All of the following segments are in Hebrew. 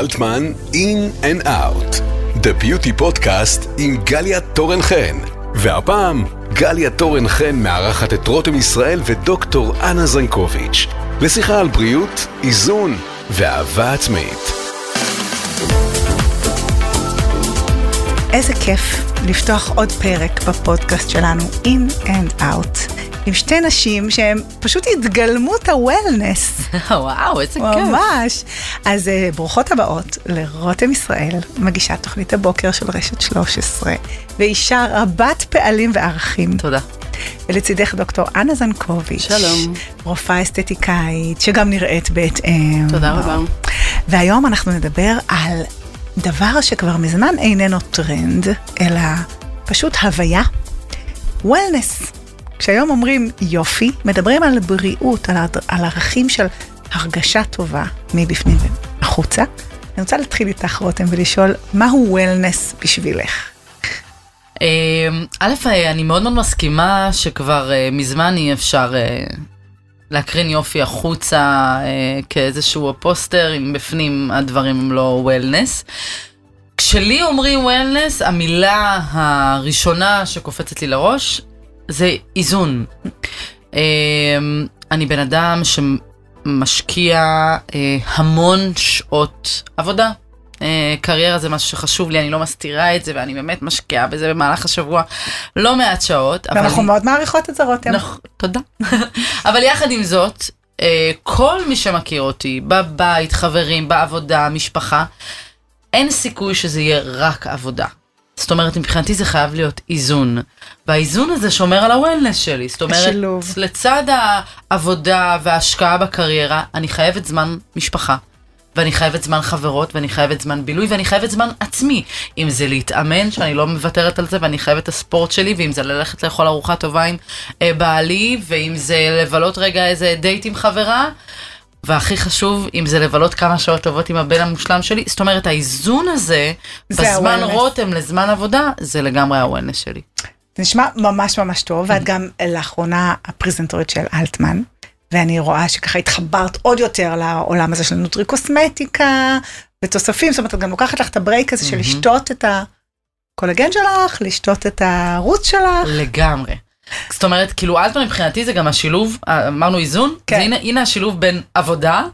אלטמן, In and Out, The Beauty Podcast עם גליה תורן חן. והפעם, גליה תורן חן מארחת את רותם ישראל ודוקטור אנה זנקוביץ', לשיחה על בריאות, איזון ואהבה עצמית. איזה כיף לפתוח עוד פרק בפודקאסט שלנו, In and Out, עם שתי נשים שהן פשוט התגלמות הוולנס. וואו, איזה כיף. ממש. אז uh, ברוכות הבאות לרותם ישראל, מגישת תוכנית הבוקר של רשת 13, ואישה רבת פעלים וערכים. תודה. ולצידך דוקטור אנה זנקוביץ'. שלום. רופאה אסתטיקאית, שגם נראית בהתאם. תודה רבה. והיום אנחנו נדבר על דבר שכבר מזמן איננו טרנד, אלא פשוט הוויה. וולנס. כשהיום אומרים יופי, מדברים על בריאות, על, על ערכים של הרגשה טובה מבפנים והחוצה. אני רוצה להתחיל איתך, רותם, ולשאול, מהו וולנס בשבילך? א', אני מאוד מאוד מסכימה שכבר מזמן אי אפשר להקרין יופי החוצה כאיזשהו פוסטר, אם בפנים הדברים הם לא וולנס. כשלי אומרים וולנס, המילה הראשונה שקופצת לי לראש זה איזון. אני בן אדם שמשקיע המון שעות עבודה. קריירה זה משהו שחשוב לי, אני לא מסתירה את זה, ואני באמת משקיעה בזה במהלך השבוע לא מעט שעות. ואנחנו מאוד מעריכות את זה, רותם. נכון, תודה. אבל יחד עם זאת, כל מי שמכיר אותי, בבית, חברים, בעבודה, משפחה, אין סיכוי שזה יהיה רק עבודה. זאת אומרת, מבחינתי זה חייב להיות איזון. והאיזון הזה שומר על הוולנס שלי. זאת אומרת, השילוב. לצד העבודה וההשקעה בקריירה, אני חייבת זמן משפחה. ואני חייבת זמן חברות, ואני חייבת זמן בילוי, ואני חייבת זמן עצמי. אם זה להתאמן, שאני לא מוותרת על זה, ואני חייבת את הספורט שלי, ואם זה ללכת לאכול ארוחה טובה עם אה, בעלי, ואם זה לבלות רגע איזה דייט עם חברה, והכי חשוב, אם זה לבלות כמה שעות טובות עם הבן המושלם שלי, זאת אומרת, האיזון הזה, זה בזמן ה-wellness. רותם לזמן עבודה, זה לגמרי ה wellness שלי. זה נשמע ממש ממש טוב, ואת גם לאחרונה הפרזנטורית של אלטמן, ואני רואה שככה התחברת עוד יותר לעולם הזה של נוטרי קוסמטיקה ותוספים, זאת אומרת, את גם לוקחת לך את ה break הזה של לשתות את הקולגן שלך, לשתות את הערוץ שלך. לגמרי. זאת אומרת, כאילו אלטמן מבחינתי זה גם השילוב, אמרנו איזון, כן. זה הנה, הנה השילוב בין עבודה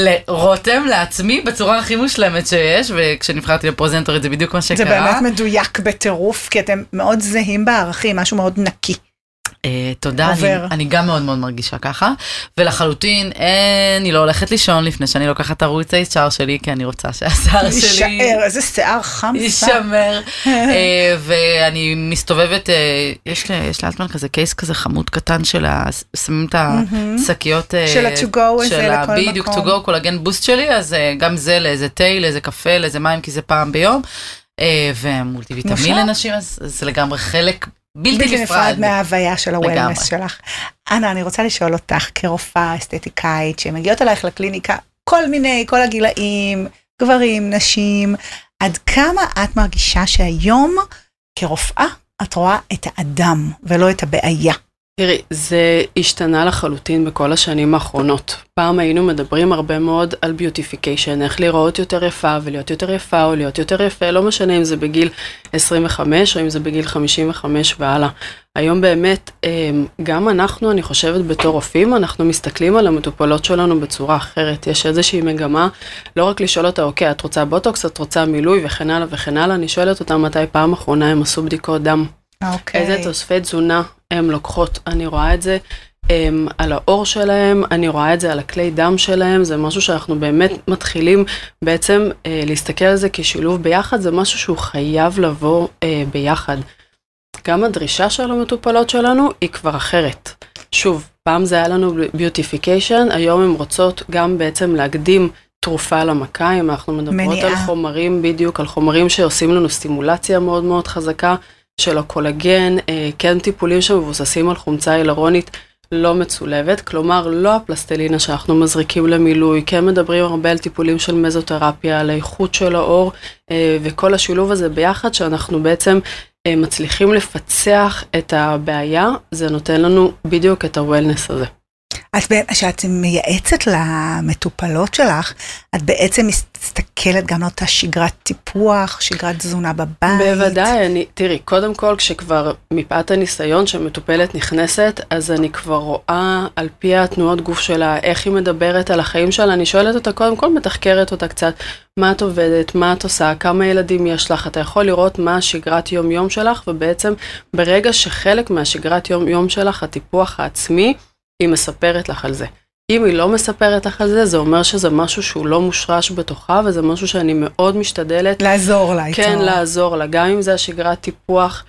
לרותם, לעצמי, בצורה הכי מושלמת שיש, וכשנבחרתי לפרזנטורית זה בדיוק מה שקרה. זה באמת מדויק בטירוף, כי אתם מאוד זהים בערכים, משהו מאוד נקי. אה, תודה, אני, עובר. אני גם מאוד מאוד מרגישה ככה, ולחלוטין אני לא הולכת לישון לפני שאני לוקחת ערוץ ה-HR שלי, כי אני רוצה שהשיער שלי יישאר, איזה שיער חם. יישמר, אה, ואני מסתובבת, אה, יש ל- יש לאלטמן כזה קייס כזה חמוד קטן של ה... שמים את השקיות של ה-to go הזה לכל בדיוק מקום. to go קולגן בוסט שלי, אז גם זה לאיזה תה, לאיזה קפה, לאיזה מים, כי זה פעם ביום, ומולטי ויטמין מושלם. לנשים, אז זה לגמרי חלק בלתי נפרד נפרד. מההוויה של. הוולנס שלך. אנה, אני רוצה לשאול אותך, כרופאה אסתטיקאית, שמגיעות אלייך לקליניקה, כל מיני, כל הגילאים, גברים, נשים, עד כמה את מרגישה שהיום, כרופאה, את רואה את האדם ולא את הבעיה? תראי, זה השתנה לחלוטין בכל השנים האחרונות. פעם היינו מדברים הרבה מאוד על ביוטיפיקיישן, איך להיראות יותר יפה ולהיות יותר יפה או להיות יותר יפה, לא משנה אם זה בגיל 25 או אם זה בגיל 55 והלאה. היום באמת, אמ, גם אנחנו, אני חושבת בתור רופאים, אנחנו מסתכלים על המטופלות שלנו בצורה אחרת. יש איזושהי מגמה, לא רק לשאול אותה, אוקיי, את רוצה בוטוקס, את רוצה מילוי וכן הלאה וכן הלאה, אני שואלת אותה מתי פעם אחרונה הם עשו בדיקות דם. אוקיי. איזה תוספי תזונה הן לוקחות. אני רואה את זה um, על העור שלהם, אני רואה את זה על הכלי דם שלהם, זה משהו שאנחנו באמת מתחילים בעצם uh, להסתכל על זה כשילוב ביחד, זה משהו שהוא חייב לבוא uh, ביחד. גם הדרישה של המטופלות שלנו היא כבר אחרת. שוב, פעם זה היה לנו ביוטיפיקיישן, היום הן רוצות גם בעצם להקדים תרופה למכה, אם אנחנו מדברות מניעה. על חומרים, בדיוק, על חומרים שעושים לנו סטימולציה מאוד מאוד חזקה של הקולגן, אה, כן טיפולים שמבוססים על חומצה הילרונית לא מצולבת, כלומר לא הפלסטלינה שאנחנו מזריקים למילוי, כן מדברים הרבה על טיפולים של מזותרפיה, על האיכות של העור, אה, וכל השילוב הזה ביחד, שאנחנו בעצם אה, מצליחים לפצח את הבעיה, זה נותן לנו בדיוק את הוולנס הזה. את, כשאת מייעצת למטופלות שלך, את בעצם מסתכלת גם על אותה שגרת טיפוח, שגרת תזונה בבית. בוודאי, אני, תראי, קודם כל, כשכבר מפאת הניסיון שמטופלת נכנסת, אז אני כבר רואה על פי התנועות גוף שלה, איך היא מדברת על החיים שלה, אני שואלת אותה, קודם כל מתחקרת אותה קצת, מה את עובדת, מה את עושה, כמה ילדים יש לך, אתה יכול לראות מה השגרת יום-יום שלך, ובעצם ברגע שחלק מהשגרת יום-יום שלך, הטיפוח העצמי, היא מספרת לך על זה. אם היא לא מספרת לך על זה, זה אומר שזה משהו שהוא לא מושרש בתוכה, וזה משהו שאני מאוד משתדלת לעזור לה איתו. כן לעזור לה, גם אם זה השגרת טיפוח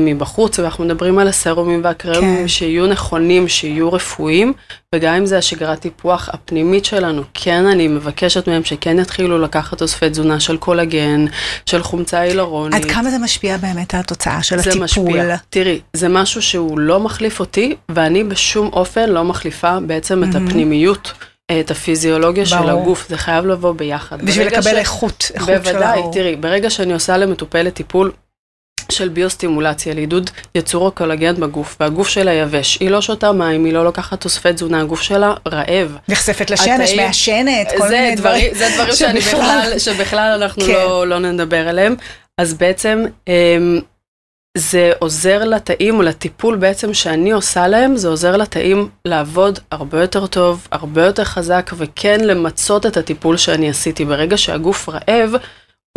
מבחוץ, ואנחנו מדברים על הסרומים והקרמים כן. שיהיו נכונים, שיהיו רפואיים, וגם אם זה השגרת טיפוח הפנימית שלנו, כן אני מבקשת מהם שכן יתחילו לקחת תוספי תזונה של קולגן, של חומצה הילרונית. עד כמה זה משפיע באמת על התוצאה של זה הטיפול? משפיע. תראי, זה משהו שהוא לא מחליף אותי, ואני בשום אופן לא מחליפה בעצם את מהמם. הפנימיות, אה, את הפיזיולוגיה של ברור. הגוף, זה חייב לבוא ביחד. בשביל לקבל ש- איכות, איכות של בוודאי, האור. תראי, ברגע שאני עושה למטופלת טיפול של ביוסטימולציה לעידוד יצור הקולגן בגוף, והגוף שלה יבש, היא לא שותה מים, היא לא לוקחת תוספי תזונה, הגוף שלה רעב. נחשפת לשמש, התאים- מעשנת, כל זה מיני דברים. זה דברים שאני בכלל, שבכלל אנחנו כן. לא, לא נדבר עליהם. אז בעצם אמ, זה עוזר לתאים, או לטיפול בעצם שאני עושה להם, זה עוזר לתאים לעבוד הרבה יותר טוב, הרבה יותר חזק, וכן למצות את הטיפול שאני עשיתי. ברגע שהגוף רעב,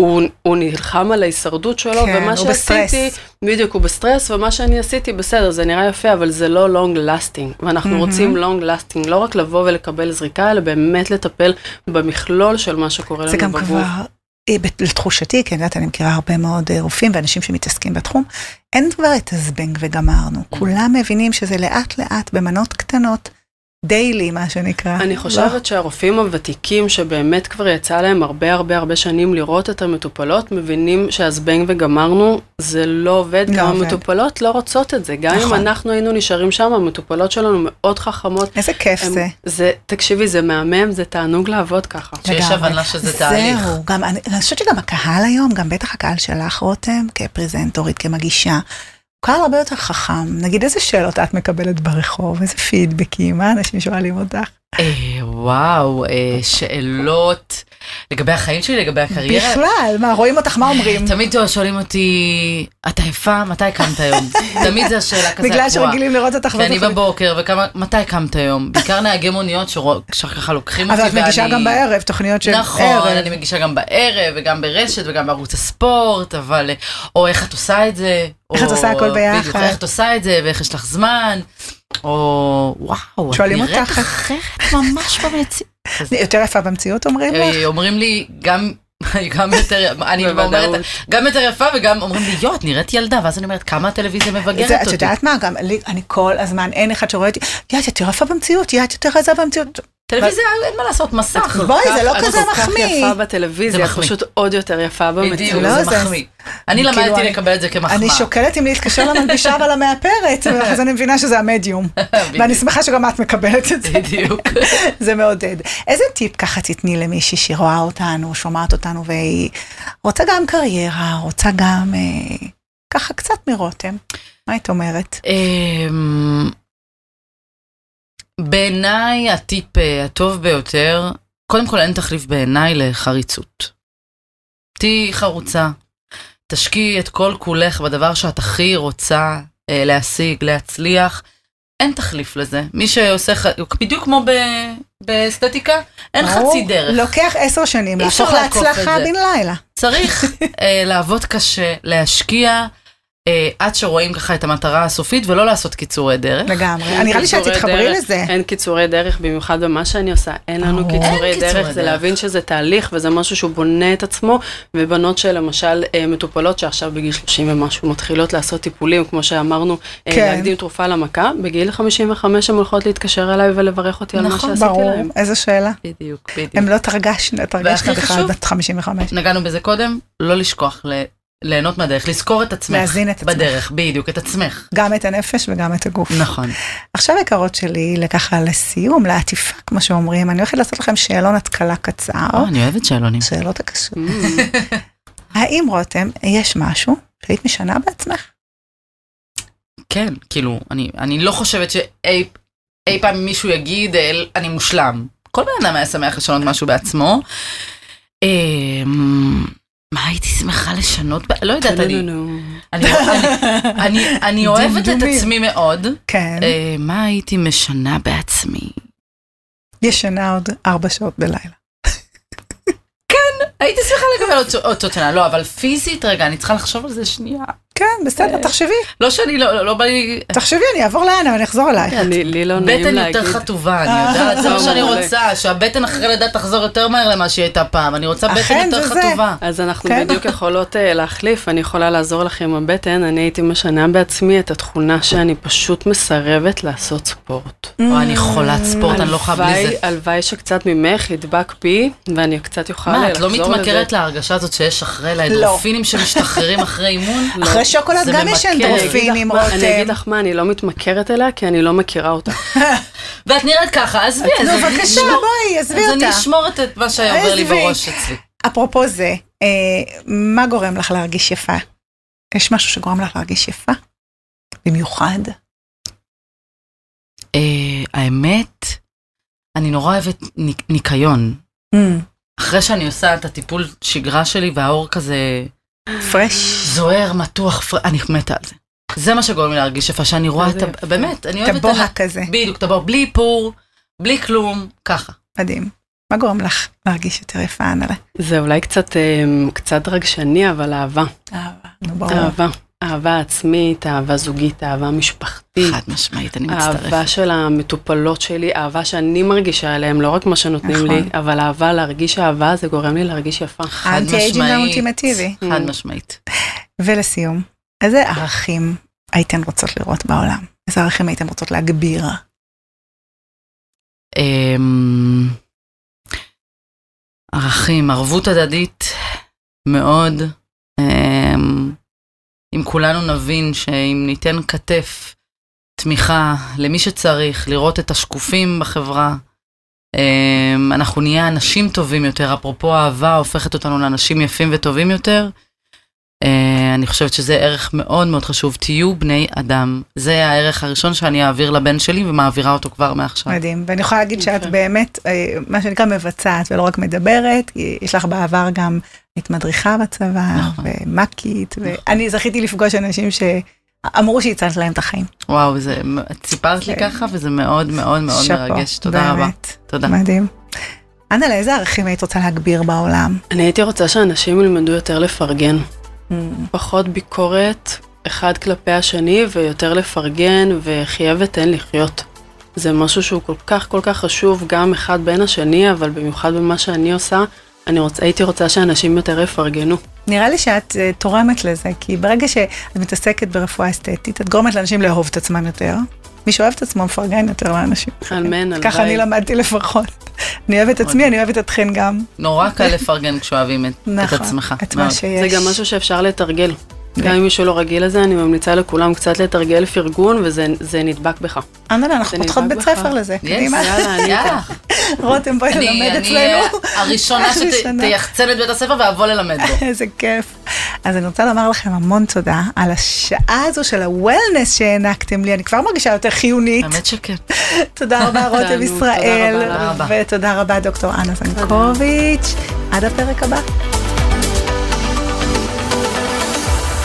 הוא, הוא נלחם על ההישרדות שלו, כן, ומה הוא שעשיתי, בסטרס. בדיוק, הוא בסטרס, ומה שאני עשיתי, בסדר, זה נראה יפה, אבל זה לא long lasting, ואנחנו מהמם. רוצים long lasting, לא רק לבוא ולקבל זריקה, אלא באמת לטפל במכלול של מה שקורה זה לנו גם בגוף. כבר, אה, לתחושתי, כי אני יודעת, אני מכירה הרבה מאוד אה, רופאים ואנשים שמתעסקים בתחום, אין כבר את הזבנג וגמרנו. Mm. כולם מבינים שזה לאט לאט במנות קטנות, daily מה שנקרא. אני לא? חושבת שהרופאים הוותיקים שבאמת כבר יצא להם הרבה הרבה הרבה שנים לראות את המטופלות, מבינים שהזבנג וגמרנו זה לא עובד, לא גם עובד. המטופלות לא רוצות את זה. גם אם נכון. אנחנו היינו נשארים שם, המטופלות שלנו מאוד חכמות. איזה כיף הם- זה. זה, תקשיבי, זה מהמם, זה תענוג לעבוד ככה. שיש. הבנה שזה תהליך. זהו, גם, אני, אני חושבת שגם הקהל היום, גם בטח הקהל שלך, רותם, כפרזנטורית, כמגישה, קהל הרבה יותר חכם. נגיד, איזה שאלות את מקבלת ברחוב, איזה פידבקים, מה אנשים שואלים אותך? אה, וואו, אה, שאלות לגבי החיים שלי, לגבי הקריירה. בכלל, מה, רואים אותך, מה אומרים? תמיד שואלים אותי, אתה יפה? מתי קמת היום? תמיד זו השאלה כזה בגלל הקבועה. שרגילים לראות אותך. כי אני בתוכנית. בבוקר, ומתי קמת היום? בעיקר נהגי מוניות שככה לוקחים אותי אבל את מגישה גם בערב, תוכניות של נכון, ערב. אני מגישה גם בערב, וגם ברשת, וגם בערוץ הספורט, אבל... או איך את עושה את זה. איך את עושה הכל ביחד. בדיוק, איך את עושה את זה, ואיך יש לך זמן. או וואו, את נראית. אחרת ממש במציאות. יותר יפה במציאות אומרים לך? אה, אומרים לי, גם... גם יותר, אני. אומרת, גם יותר יפה וגם אומרים לי, יו, את נראית ילדה, ואז אני אומרת, כמה הטלוויזיה מבגרת זה, את אותי. יודעת מה, גם אני כל הזמן, אין אחד שרואה אותי, יא, את יותר יפה במציאות, יא, את יותר רזה במציאות. טלוויזיה, אין מה לעשות, מסך. בואי, זה לא את כזה כל כך מחמיא. יפה בטלוויזיה, זה את מחמיא. פשוט עוד יותר יפה במציאות. בדיוק, לא, זה מחמיא. אני כאילו, למדתי לקבל את זה כמחמאה. אני שוקלת אם להתקשר למלבישה ולמאפרת, אז אני מבינה שזה המדיום. ואני שמחה שגם את מקבלת את זה. בדיוק. זה מעודד. איזה טיפ ככה תתני למישהי שרואה אותנו, שומעת אותנו, והיא רוצה גם קריירה, רוצה גם אה, ככה קצת מרותם. מה היית אומרת? בעיניי הטיפ אה, הטוב ביותר, קודם כל אין תחליף בעיניי לחריצות. תהיי חרוצה, תשקיעי את כל כולך בדבר שאת הכי רוצה אה, להשיג, להצליח. אין תחליף לזה. מי שעושה, ח- בדיוק כמו ב- באסתטיקה, אין ברור, חצי דרך. לוקח עשר שנים להפוך להצלחה. בן לילה. צריך אה, לעבוד קשה, להשקיע, עד שרואים ככה את המטרה הסופית, ולא לעשות קיצורי דרך. לגמרי. נראה לי שאת תתחברי לזה. אין קיצורי דרך, במיוחד במה שאני עושה. אין לנו ברור. קיצורי אין קיצורי דרך, זה דרך. להבין שזה תהליך וזה משהו שהוא בונה את עצמו, ובנות שלמשל אה, מטופלות שעכשיו בגיל 30 ומשהו מתחילות לעשות טיפולים, כמו שאמרנו, אה, כן. להקדים תרופה למכה, בגיל 55 הן הולכות להתקשר אליי ולברך אותי על מה נכון, שעשיתי ברור, להם. איזה שאלה. בדיוק, בדיוק. הם לא תרגשנה, תרגשנה והכי בכלל בת 55. נגענו בזה קודם, לא לשכוח ל- ליהנות מהדרך, לזכור את עצמך. להזין את עצמך. בדרך, בדיוק, את עצמך. גם את הנפש וגם את הגוף. נכון. עכשיו יקרות שלי, לככה לסיום, לעטיפה, כמו שאומרים, אני הולכת לעשות לכם שאלון התקלה קצר. או, אני אוהבת שאלונים. שאלות הקשות. Mm. האם רותם, יש משהו שהיית משנה בעצמך? כן, כאילו, אני, אני לא חושבת שאי, אי פעם מישהו יגיד, "אה, אני מושלם. כל בן אדם היה שמח לשנות משהו בעצמו. מה הייתי שמחה לשנות? לא יודעת, אני- נו, אני אני- אני- אני אוהבת את. עצמי מאוד. כן, אה, מה הייתי משנה בעצמי? ישנה עוד ארבע שעות בלילה. הייתי שמחה לקבל עוד עוד. לא, אבל פיזית, רגע, אני צריכה לחשוב על זה שנייה. כן, בסדר, תחשבי, לא שאני, לא לא בא לי... תחשבי, אני אעבור לענה ואני אחזור אלייך. לי לי לא נעים בטן להגיד. יותר חטובה, אני יודעת, זה מה שאני רוצה, שהבטן אחרי לידה תחזור יותר מהר למה שהיא הייתה פעם, אני רוצה בטן יותר. חטובה. אז אנחנו כן. בדיוק יכולות אה, להחליף, אני יכולה לעזור לך עם הבטן, אני הייתי משנה בעצמי את התכונה שאני פשוט מסרבת לעשות ספורט. וואי, אני חולת ספורט, אני לא יכולה בלי הלוואי- זה. הלוואי שקצת ממך ידבק בי, ואני קצת אוכל מה, לחזור את לזה. לא מתמכרת להרגשה הזאת שיש אחרי לאנדרופינים שמשתחררים אחרי אימון? אחרי שוקולד זה גם יש. אנדרופינים, אני אגיד רותם. לך מה, אני לא מתמכרת אליה, כי אני לא מכירה אותה. ואת נראית ככה, עזבי, אז נו, בבקשה, בואי, עזבי אז אני אותה. אשמור את- מה שעובר לי עזבי. בראש אצלי. אפרופו זה, אה, מה גורם לך להרגיש יפה? יש משהו שגורם לך להרגיש יפה? במיוחד? אה, האמת, אני נורא אוהבת ניק- ניקיון. Mm, אחרי שאני עושה את הטיפול שגרה שלי והעור כזה fresh. זוהר, מתוח, פר... אני מתה על זה. זה מה שגורם לי להרגיש יפה, שאני רואה את ה... באמת, אני אוהבת... טבוה את כזה, ה... בדיוק, טבוע, בלי איפור, בלי כלום, ככה. מדהים. מה גורם לך להרגיש יותר יפה, אנלה? זה אולי קצת, אה, קצת רגשני, אבל אהבה. אהבה. נו, ברור. אהבה. אהבה עצמית, אהבה זוגית, אהבה משפחתית. חד משמעית, אני מצטרפת. אהבה של המטופלות שלי, אהבה שאני מרגישה עליהם, לא רק מה שנותנים נכון. לי, אבל אהבה, להרגיש אהבה, זה גורם לי להרגיש יפה. חד ה anti aging משמעית. האולטימטיבי. חד משמעית. ולסיום, איזה ערכים הייתן רוצות לראות בעולם? איזה ערכים הייתן רוצות להגביר? אמ, ערכים, ערבות הדדית מאוד. אם כולנו נבין שאם ניתן כתף, תמיכה למי שצריך, לראות את השקופים בחברה, אמ, אנחנו נהיה אנשים טובים יותר. אפרופו אהבה הופכת אותנו לאנשים יפים וטובים יותר. אה, אני חושבת שזה ערך מאוד מאוד חשוב. תהיו בני אדם. זה הערך הראשון שאני אעביר לבן שלי ומעבירה אותו כבר מעכשיו. מדהים. ואני יכולה להגיד שאת. באמת, אה, מה שנקרא, מבצעת ולא רק מדברת. יש לך בעבר גם את מדריכה בצבא, נכון. ומ"כית, ואני זכיתי לפגוש אנשים שאמרו שהצלת להם את החיים. וואו, זה, את סיפרת לי כן. ככה וזה מאוד מאוד מאוד שאפו, מרגש. תודה רבה. באמת. תודה. מדהים. אנה, לאיזה ערכים היית רוצה להגביר בעולם? אני הייתי רוצה שאנשים ילמדו יותר לפרגן. Mm, פחות ביקורת אחד כלפי השני ויותר לפרגן וחיה ותן לחיות. זה משהו שהוא כל כך כל כך חשוב גם אחד בין השני, אבל במיוחד במה שאני עושה, אני רוצ... הייתי רוצה שאנשים יותר יפרגנו. נראה לי שאת אה, תורמת לזה, כי ברגע שאת מתעסקת ברפואה אסתטית, את גורמת לאנשים לאהוב את עצמם יותר. מי שאוהב את עצמו מפרגן יותר לאנשים. אמן, הלוואי. ככה אני למדתי לפחות. אני אוהבת את עצמי, אני אוהבת אתכן גם. נורא קל לפרגן כשאוהבים את, נכון, עצמך. את מה. שיש. זה גם משהו שאפשר לתרגל. גם אם מישהו לא רגיל לזה, אני ממליצה לכולם קצת לתרגל פרגון, וזה זה נדבק בך. אנלה, אנחנו פותחות בית. ספר לזה. קדימה. יאללה, אני יאללה. רותם, בואי אני אני אצלנו. הראשונה הראשונה. שתייחצן את בית הספר ואבוא ללמד בו. איזה כיף. אז אני רוצה לומר לכם המון תודה על השעה הזו של הוולנס שהענקתם לי, אני כבר מרגישה יותר חיונית. האמת שכן. תודה רבה רותם ישראל, תודה רבה. ותודה רבה דוקטור אנה זנקוביץ'. עד הפרק הבא.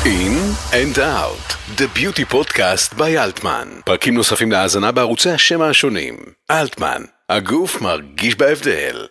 In and Out, The Beauty Podcast by אלטמן. פרקים נוספים להאזנה בערוצי השמע השונים. אלטמן, הגוף מרגיש בהבדל.